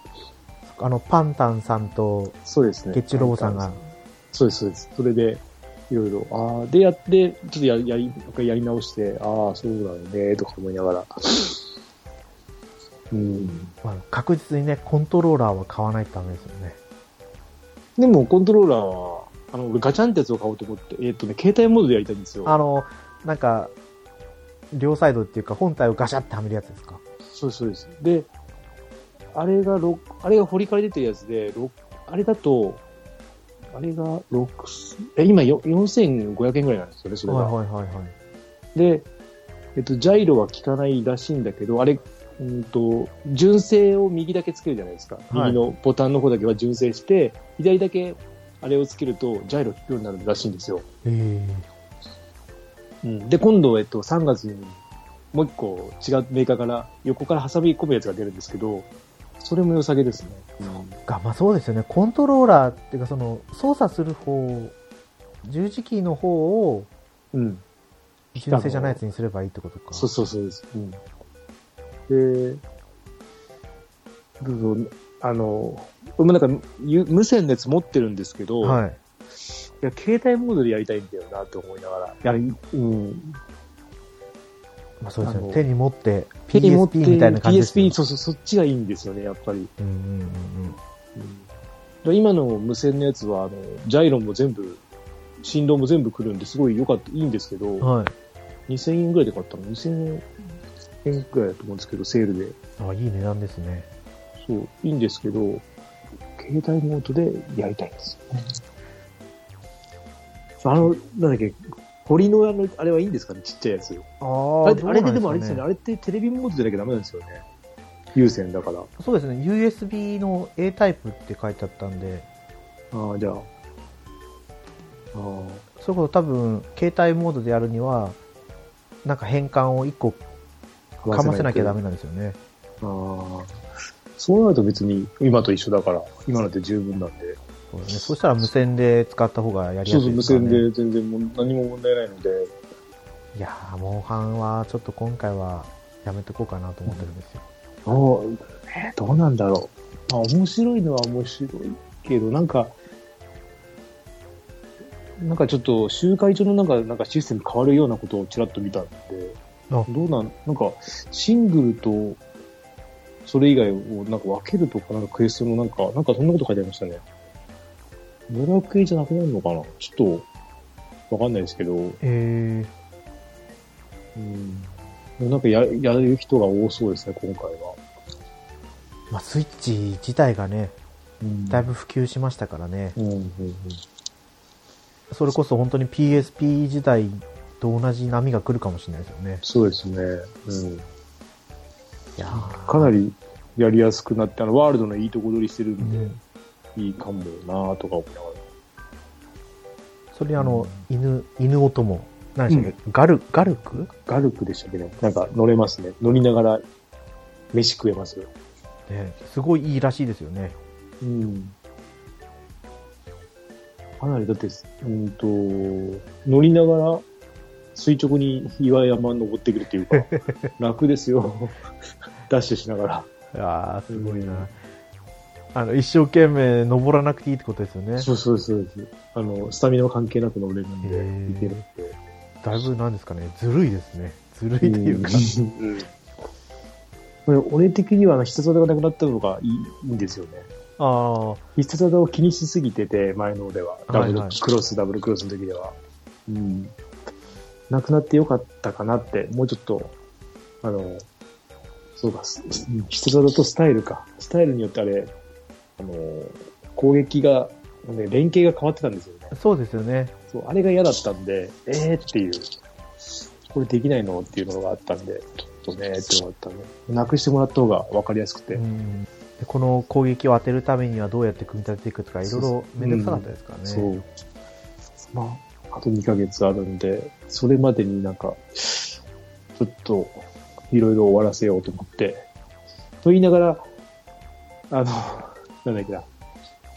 あの、パンタンさんとそうですね。ゲッチュロボさんが。そうです、そうです。それで、いろいろ。ああ、でやって、ちょっとややり、やり直して、ああ、そうだよね、とか思いながら。うん。まあ、確実にね、コントローラーは買わないとダメですよね。でも、コントローラーは、あの、俺ガチャンってやつを買おうと思って、えっ、とね、携帯モードでやりたいんですよ。あの、なんか、両サイドっていうか、本体をガシャってはめるやつですか？そうですそうです。で、あれがろあれが堀から出てるやつで、ろあれだと、あれが6、え、今よ4500円ぐらいなんですよね、それが。はいはいはいはい。で、えっと、ジャイロは効かないらしいんだけど、あれ、うんと、純正を右だけつけるじゃないですか。右のボタンの方だけは純正して、左だけあれをつけると、ジャイロ効くようになるらしいんですよ。えうん、で、今度、えっと、3月にもう一個違うメーカーから横から挟み込むやつが出るんですけど、それも良さげですね。えが、まあそうですよね。コントローラーっていうか、その、操作する方、十字キーの方を、うん。うん。純正じゃないやつにすればいいってことか。そうそうそうです。うん。で、どうぞ、あの、俺もなんか、ゆ無線のやつ持ってるんですけど、はい。いや、携帯モードでやりたいんだよなって思いながら。いや、うん。まあそうですよね。手に持って、手に持って PSP みたいな感じですよ PSP、そうそう、そっちがいいんですよね、やっぱり。うんうんうんうん。今の無線のやつは、あの、ジャイロンも全部、振動も全部来るんで、すごい良かった、いいんですけど、はい。2000円ぐらいで買ったの ?2000 円くらいだと思うんですけど、セールで。あ、いい値段ですね。そう、いいんですけど、携帯モードでやりたいんですよね。あの、なんだっけ、堀のあの、あれはいいんですかねちっちゃいやつ。ああれあれででもあれですよね。あれってテレビモードでなきゃダメなんですよね。有線だから。そうですね。USB の A タイプって書いてあったんで、ああ、じゃあ。ああ。それこそ多分、携帯モードでやるには、なんか変換を1個かませなきゃダメなんですよね。ああ。そうなると別に今と一緒だから、今ので十分なんで。そうね。そしたら無線で使った方がやりそうそう、無やすいですから、ね。線で全然もう何も問題ないので。いやー、モンハンはちょっと今回はやめとこうかなと思ってるんですよ。どう、えーどうなんだろう。まあ、面白いのは面白いけど、なんか、なんかちょっと集会所のなんか、なんかシステム変わるようなことをちらっと見たんで、あどうなん、なんか、シングルと、それ以外をなんか分けるとか、なんかクエストのなんか、なんかそんなこと書いてありましたね。ドラクエじゃなくなるのかな？ちょっと、わかんないですけど、えうん。なんかや、やる人が多そうですね、今回は。ー、まあスイッチ自体がね、うんだいぶ普及しましたからね。うん、うん、うん。それこそ本当に PSP 時代と同じ波が来るかもしれないですよね。そうですね。うん。いやーかなりやりやすくなって、あの、ワールドのいいとこ取りしてるうんで、ん。いいかもなとか思いながら。それにあの、犬、犬音も、何でしたっけ、ガル、ガルク？ガルクでしたっけね。なんか乗れますね。乗りながら飯食えますよ。ね、すごいいいらしいですよね。うん。かなり、だって、うんと、乗りながら垂直に岩山登ってくるっていうか、楽ですよ。ダッシュしながら。いやーすごいな。あの、一生懸命登らなくていいってことですよね。そうそうそうです。あの、スタミナは関係なく乗れるんで、いけるんで。だいぶなんですかね、ずるいですね。ずるいというか。うんこれ俺的にはあの必殺技がなくなったのがいいんですよね。ああ、必殺技を気にしすぎてて、前のでは。ダブルクロス、ダブルクロスの時では。うん。なくなってよかったかなって、もうちょっと、あの、そうか、必殺技とスタイルか。スタイルによってあれ、あの、攻撃が、ね、連携が変わってたんですよね。そうですよね。そう、あれが嫌だったんで、えーっていう、これできないの？っていうのがあったんで、ちょっとねーっていうのがあったんで、なくしてもらった方が分かりやすくて。うん。でこの攻撃を当てるためにはどうやって組み立てていくとか、いろいろめんどくさかったですからね。そう。まあ、あと2ヶ月あるんで、それまでになんか、ちょっと、いろいろ終わらせようと思って、と言いながら、あの、なんだっけな、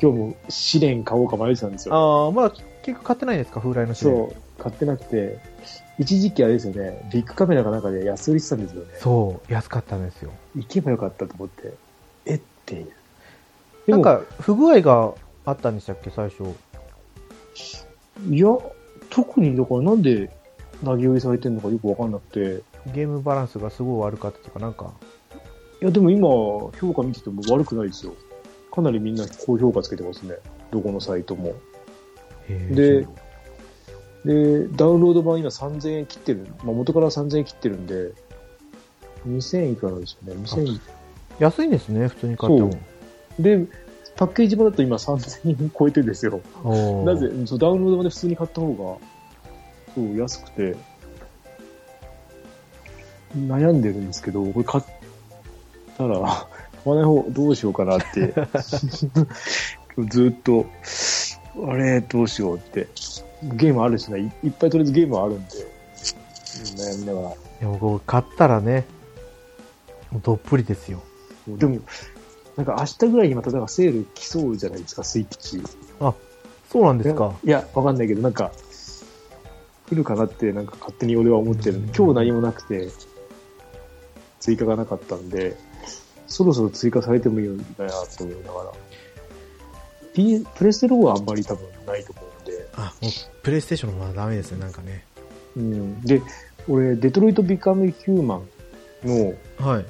今日も試練買おうか迷ってたんですよ。ああ、まだ結局買ってないんですか、風来の試練そう、買ってなくて、一時期あれですよね、ビッグカメラかなんかで安売りしてたんですよね。そう、安かったんですよ。行けばよかったと思って、えっ？ていう。なんか、不具合があったんでしたっけ、最初。いや、特に、だからなんで投げ売りされてるのかよくわかんなくて、ゲームバランスがすごい悪かったとか、なんか、いや、でも今、評価見てても悪くないですよ。かなりみんな高評価つけてますね。どこのサイトも。で、で、ダウンロード版今3000円切ってる。まあ、元から3000円切ってるんで、2000いくらなんですよね。2000安いんですね、普通に買っても。で、パッケージ版だと今3000円超えてるんですよ。なぜ、そうダウンロード版で普通に買った方が、そう、安くて、悩んでるんですけど、これ買ったら、買わない方、どうしようかなって、ずっと、あれ、どうしようって。ゲームあるしな、いいっぱいとりあえずゲームはあるんで、うん悩みながら。でもこう買ったらね、もうどっぷりですよ。でも、なんか明日ぐらいにまたなんかセール来そうじゃないですか、スイッチ。そうなんですか。いや、わかんないけど、なんか、来るかなって、なんか勝手に俺は思ってるんで、今日何もなくて、追加がなかったんで、そろそろ追加されてもいいんだなと思いながら。P、プレステローはあんまり多分ないと思うんで、あ、もう、プレイステーションのまだダメですね、なんかね。うん。で、俺、デトロイト・ビカム・ヒューマンの、はい。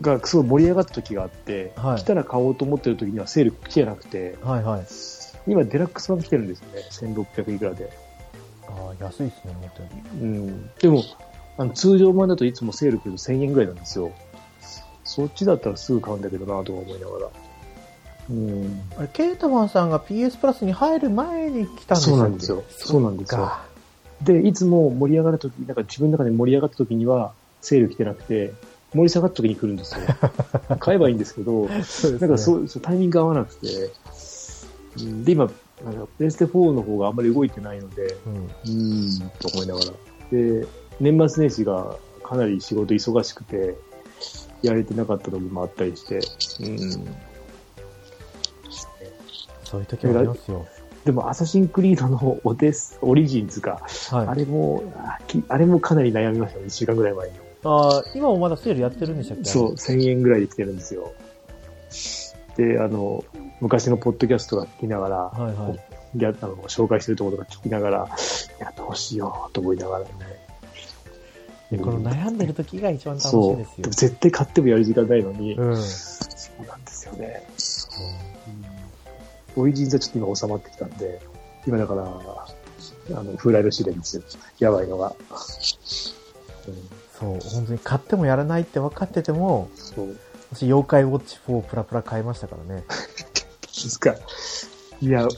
がすごい盛り上がった時があって、はい来たら買おうと思ってる時にはセール来てなくて、はいはい。今デラックス版来てるんですよね。1600いくらで。ああ、安いですね、思ったより。うん。でも、あの通常版だといつもセール来ると1000円ぐらいなんですよ。そっちだったらすぐ買うんだけどなとか思いながら。うん。あれ、ケータマンさんが PS プラスに入る前に来たんですそうなんですよそうなんですよで、いつも盛り上がるとき、なんか自分の中で盛り上がったときには、セール来てなくて、盛り下がったときに来るんですよ。買えばいいんですけど、ね。なんかそう、そうタイミング合わなくて、うんで、今、なんかプレステ4の方があんまり動いてないので、うん。うーん、と思いながら。で、年末年始がかなり仕事忙しくて、やれてなかった時もあったりして、うん。そういう時もありますよ。でも、アサシンクリードのオデス、オリジンズか、あはい。れも、あきあれもかなり悩みましたね、1週間ぐらい前に。ああ、今もまだセールやってるんでしたっけ？そう、1000円ぐらいで来てるんですよ。で、あの、昔のポッドキャストが聞きながら、はいはい。やあの紹介してるところとか聞きながら、いや、どうしようと思いながらね。でこの悩んでる時が一番楽しいですよ。絶対買ってもやる時間ないのに、うん。そうなんですよね。オリジンズはちょっと今収まってきたんで、今だから、あの、フライド試練ですよ。やばいのが。うん、そう、本当に買ってもやらないって分かってても、そう。私、妖怪ウォッチ4プラプラ買いましたからね。ですか。いや、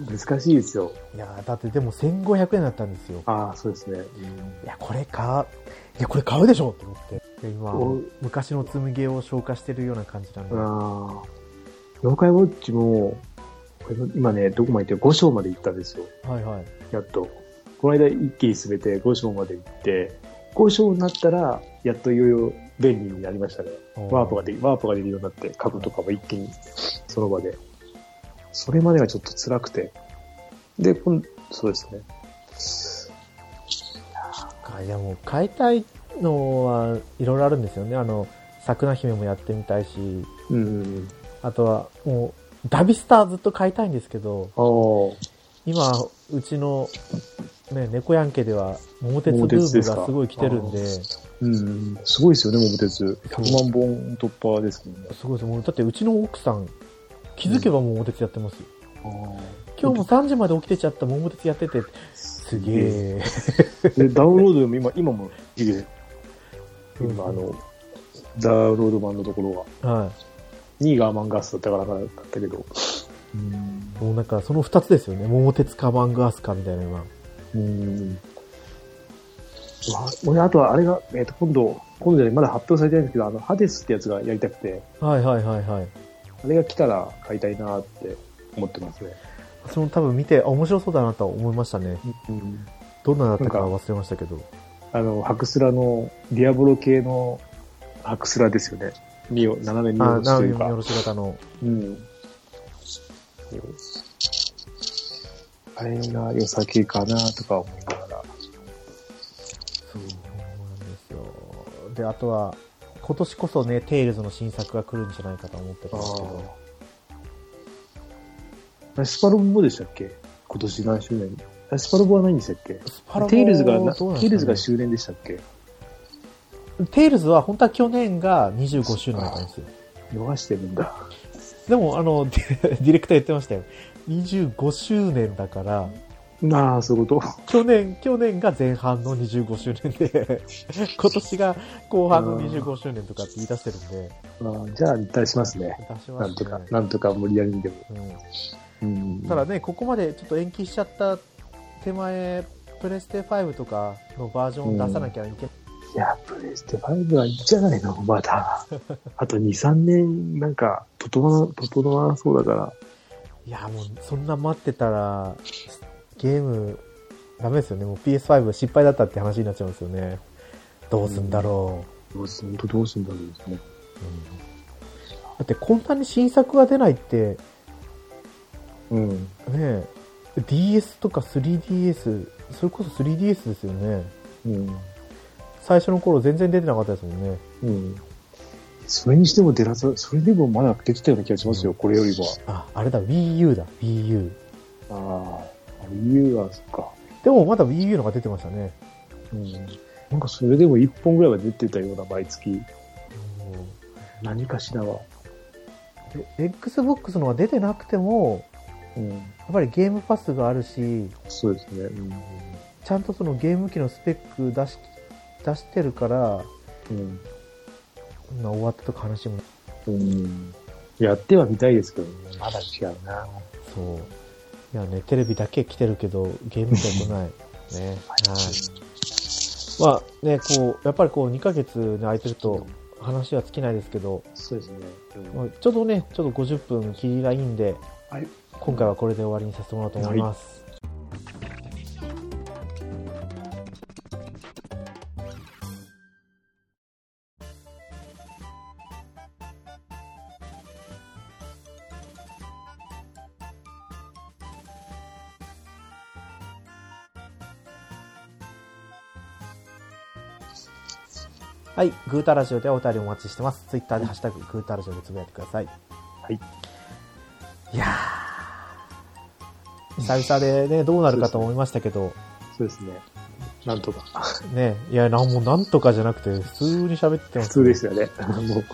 難しいですよ。いやーだってでも1500円だったんですよ。ああ、そうですね。いや、これ買う、いや、これ買うでしょと思って。で今お、昔の積みゲーを消化してるような感じなんで。ああ。妖怪ウォッチも、これ今ね、どこまで行って5章まで行ったんですよ。はいはい。やっと。この間一気に進めて5章まで行って、5章になったら、やっといよいよ便利になりましたね。ワープができ、ワープができるようになって、株とかも一気にその場で。それまでがちょっと辛くて。で、今そうですね。かいや、もう買いたいのはいろいろあるんですよね。あの、桜姫もやってみたいし、うん。あとは、もう、ダビスターずっと買いたいんですけど、ああ。今、うちの、ね、猫やん家では、桃鉄ブームがすごい来てるんで、うん。すごいですよね、桃鉄。100万本突破ですもんね。すごいです。もう、だってうちの奥さん、気づけば桃鉄やってますよ。あ今日も3時まで起きてちゃった桃鉄やってて、すげえ。で、ダウンロードでも今、今もいいで、うん今、あの、ダウンロード版のところが、はい。2位がアマンガスだったからなかったけど、もうなんかその2つですよね。桃鉄かマンガースかみたいなのが。うん。わ俺、あとはあれが、えっ、と、今度、今度じゃないまだ発表されてないんですけど、あの、ハデスってやつがやりたくて、はいはいはいはい。あれが来たら買いたいなって思ってますね。その多分見て、あ面白そうだなとは思いましたね。うん。どんなだったか忘れましたけど。あの、ハクスラの、ディアボロ系のハクスラですよね。見よ、斜め見あ、下ろしというかなる見。下ろし型の。うん。あれが良さげかなとか思いながら。そうなんですよ。で、あとは、今年こそね、テイルズの新作が来るんじゃないかと思ってたんですけど。あれスパロボもでしたっけ？今年何周年？あスパロボはないんでしたっけ？スパロボテイルズが、ねテイルズが周年でしたっけ？テイルズは本当は去年が25周年だったんですよ。逃してるんだ。でも、あの、デ ィディレクター言ってましたよ。25周年だから、ああ、そういうこ去年、去年が前半の25周年で、今年が後半の25周年とかって言い出してるんで、と。ああじゃあ、出しますね。出しまなんとか。なんとか無理やりにでも。うんうん。ただね、ここまでちょっと延期しちゃった手前、プレステ5とかのバージョンを出さなきゃいけない。いや、プレステ5はいいんじゃないのまだ。あと2、3年、なんか、整わ、整わなそうだから。いや、もうそんな待ってたら、ゲーム、ダメですよね。もう PS5 失敗だったって話になっちゃうんですよね。どうすんだろう。どうすん、どうすんだろうですね。だってこんなに新作が出ないって、うん。ねえ DS とか 3DS、それこそ 3DS ですよね。うん。最初の頃全然出てなかったですもんね。うん。それにしても出らず、それでもまだ出てたような気がしますよ、これよりは。あ、あれだ、Wii U だ、Wii U。ああ、理由は、そっか。でもまだ Wii U のが出てましたね。うん。なんかそれでも1本ぐらいは出てたような、毎月。何かしらは。で Xbox のが出てなくても、うん。やっぱりゲームパスがあるし、そうですね。うん。ちゃんとそのゲーム機のスペック出し、出してるから、うん。まあ終わったとか話も、うん。やってはみたいですけどね。まだ違うな。そう。いやね、テレビだけ来てるけど、ゲーム機は来ない。ね。はい。まあね、こう、やっぱりこう2ヶ月ね空いてると話は尽きないですけど、そうですね。まあちょうどね、ちょっと50分切りがいいんで、はい。今回はこれで終わりにさせてもらおうと思います。はい。グータラジオではお便りお待ちしてます。ツイッターでハッシュタググータラジオでつぶやいてください。はい。いやー、久々でね、どうなるかと思いましたけど、そうですね。なんとか。ね、いや、なんもうなんとかじゃなくて、普通に喋ってます、普通ですよね。もう、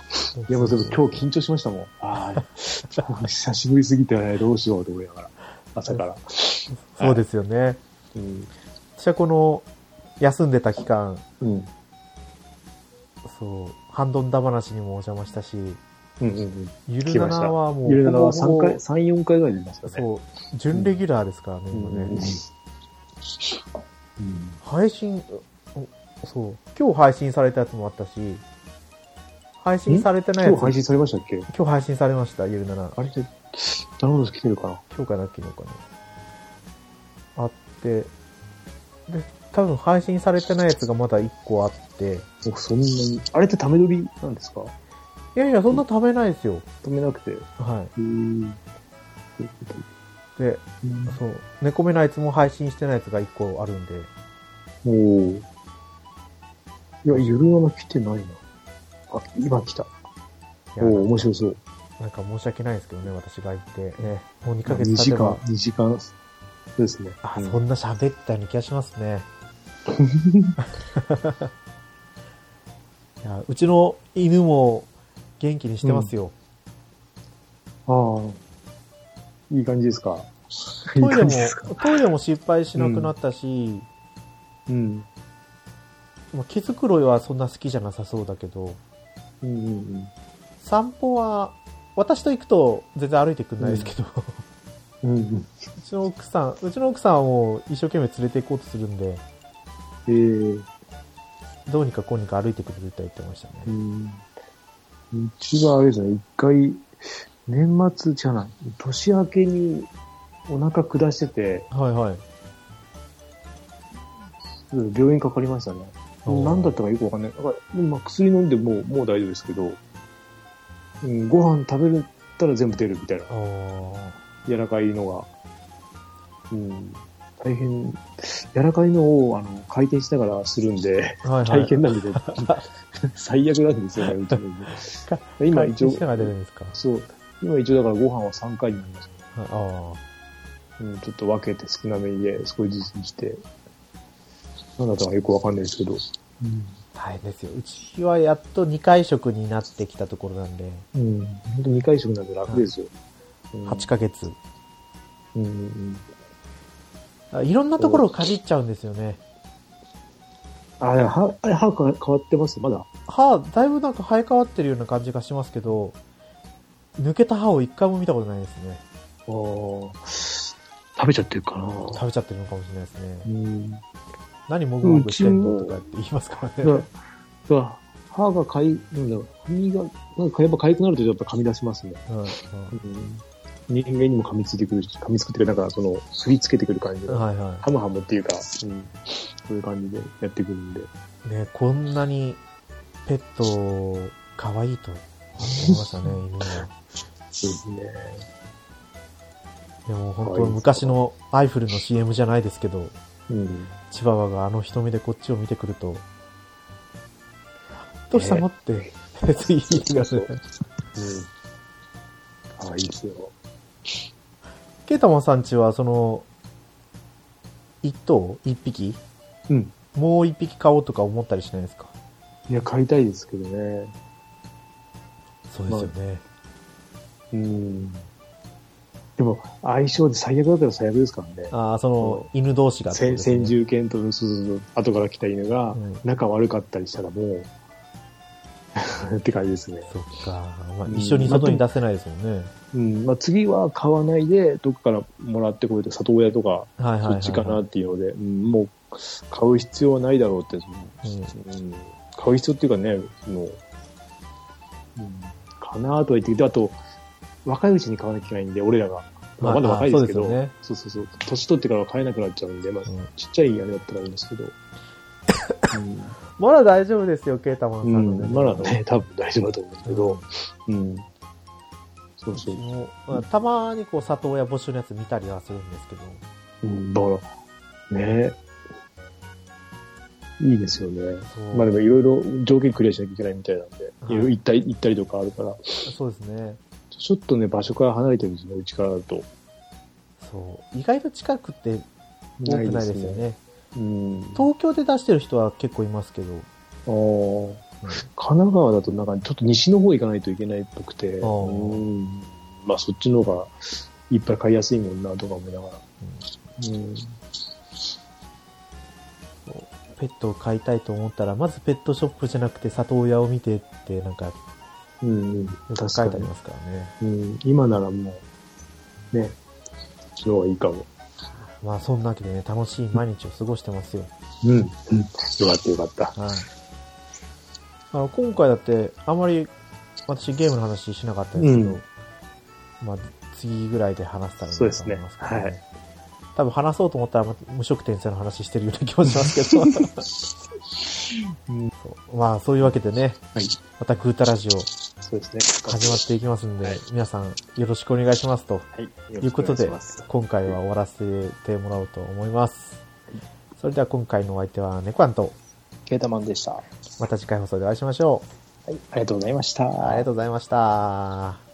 いやもうでも今日緊張しましたもん。ああ、久しぶりすぎてね、どうしようと思いながら。朝から。そうですよね。うん。私はこの、休んでた期間、うん。そう、ハンドンダ話にもお邪魔したし、うんうんうん。ゆる。ななはもう、ゆるななは3ほぼほぼ回、3、4回ぐらい出ましたね。そう、準レギュラーですからね、うん今ね。うん。配信、おそう、今日配信されたやつもあったし、配信されてないやつ、今日配信されましたっけ？今日配信されました、ゆるなな。あれって、ダウンロード来てるかな？今日かな昨日かな。あって、で、多分配信されてないやつがまだ1個あって、そんなに。あれってため撮りなんですか？いやいや、そんな食べないですよ。止めなくて。へはーい。で、うんそう、猫目のやつも配信してないやつが1個あるんで、おーいや、ゆるなな来てないな。あ、今来た。おお面白そう。なんか申し訳ないですけどね、私が言って、ね、もう2ヶ2月経時間てば、、2時間。そうですね。あ、うんそんな喋ったような気がしますね。いや、うちの犬も元気にしてますよ。ああ。いい感じですか？いいトイレも感じですか、トイレも失敗しなくなったし、うん。まあ毛づくろいはそんな好きじゃなさそうだけど、うんうんうん。散歩は、私と行くと全然歩いてくんないですけど、うんうん。うちの奥さん、うちの奥さんはもう一生懸命連れて行こうとするんで、えー、どうにかこうにか歩いてくれるとは言ってましたね。うん。うちはあれですね、一回、年末じゃない、年明けにお腹下してて、はいはい。病院かかりましたね。何だったかよくわかんない。だからまあ、薬飲んでもう、もう大丈夫ですけど、うん、ご飯食べたら全部出るみたいな。柔らかいのが。うん。大変、柔らかいのを、あの、回転しながらするんで、はいはい。大変なんで、最悪なんですよね、うちの家今一応そう、今一応だからご飯は3回になりましああ。うん、ちょっと分けて少なめで少しずつにして、なんだったかよくわかんないですけど。うん。大変ですよ。うちはやっと2回食になってきたところなんで、うん。本当2回食なんで楽ですよ。うん8ヶ月。うんうんあいろんなところをかじっちゃうんですよね。あ、いや歯、あれ歯か変わってます？まだ。歯、だいぶなんか生え変わってるような感じがしますけど、抜けた歯を一回も見たことないですね。食べちゃってるかな。食べちゃってるのかもしれないですね。うん。何もぐもぐしてんのとかって言いますからだね。だ歯がかい、なんだろう、歯が、なんかやっぱ痒くなるとやっぱ噛み出しますね。うんうんうん。人間にも噛みついてくるし、噛みつくっていうか、なんかその、すりつけてくる感じで。はいはハムハムっていうか、うん。そういう感じでやってくるんで。い。ね、こんなにペット、可愛いと思いましたね、犬は。そうですね。でも本当昔のアイフルの CM じゃないですけど、うん。チワワがあの瞳でこっちを見てくると、どうしたのって、つい言い出す。うん。ああ、いいですよ。ケータマンさんちは、その、一頭？一匹？うん。もう一匹買おうとか思ったりしないですか？いや、買いたいですけどね。そうですよね。うん。でも、相性で最悪だったら最悪ですからね。ああ、その、犬同士がってこと先ですね先住犬と、そうそうそう後から来た犬がうん、仲悪かったりしたらもう、って感じですね。そっか。まあ、うん一緒に外に出せないですもんね。うん。まあ、次は買わないで、どっかからもらってこいと里親とか。そっちかなっていうので、うん、もう、買う必要はないだろうって、うんうん、買う必要っていうかね、その、うん、かなとは言ってあと、若いうちに買わなきゃいけないんで、俺らが。まあ、まだ若いですけど、あそねそうそうそう。年取ってからは買えなくなっちゃうんで、まあ、うんちっちゃい屋根だったらいいんですけど。まだ大丈夫ですよ、ケータマンさうんん、のうん、まだね、多分大丈夫だと思うんですけど、うん。そうそう。たまにこう里親募集のやつ見たりはするんですけど、うん、だから、ねいいですよね。まあでもいろいろ条件クリアしなきゃいけないみたいなんで、はいいろいろ行ったり、行ったりとかあるから、そうですね。ちょっとね、場所から離れてるんですね、うちからだと。そう。意外と近くって多くないですよね。うん。東京で出してる人は結構いますけど、あー神奈川だとなんかちょっと西の方行かないといけないっぽくて、うん。まあそっちの方がいっぱい買いやすいもんなとか思いながら。うん。ペットを飼いたいと思ったら、まずペットショップじゃなくて里親を見てって、なんか、ようん、うん。書いてあり。ますからね。うん。今ならもう、ね、そっちの方がいいかも。まあそんなわけでね、楽しい毎日を過ごしてますよ。うん。うん。よかったよかった。はい。あの、今回だって、あまり私ゲームの話しなかったんですけど、うんまあ次ぐらいで話せたらいいそうですねと思いますけど、はい多分話そうと思ったら無職転生の話してるような気もしますけど、うんそうまあそういうわけでね、はい。またグータラジオそうですね。始まっていきますんで、はい皆さんよろしくお願いしますとはい。よいうことで今回は終わらせてもらおうと思います。それでは今回のお相手はネコアンと、ケータマンでした。はまた次回放送でお会いしましょい。ありがとうございました。う。ありがとうございました。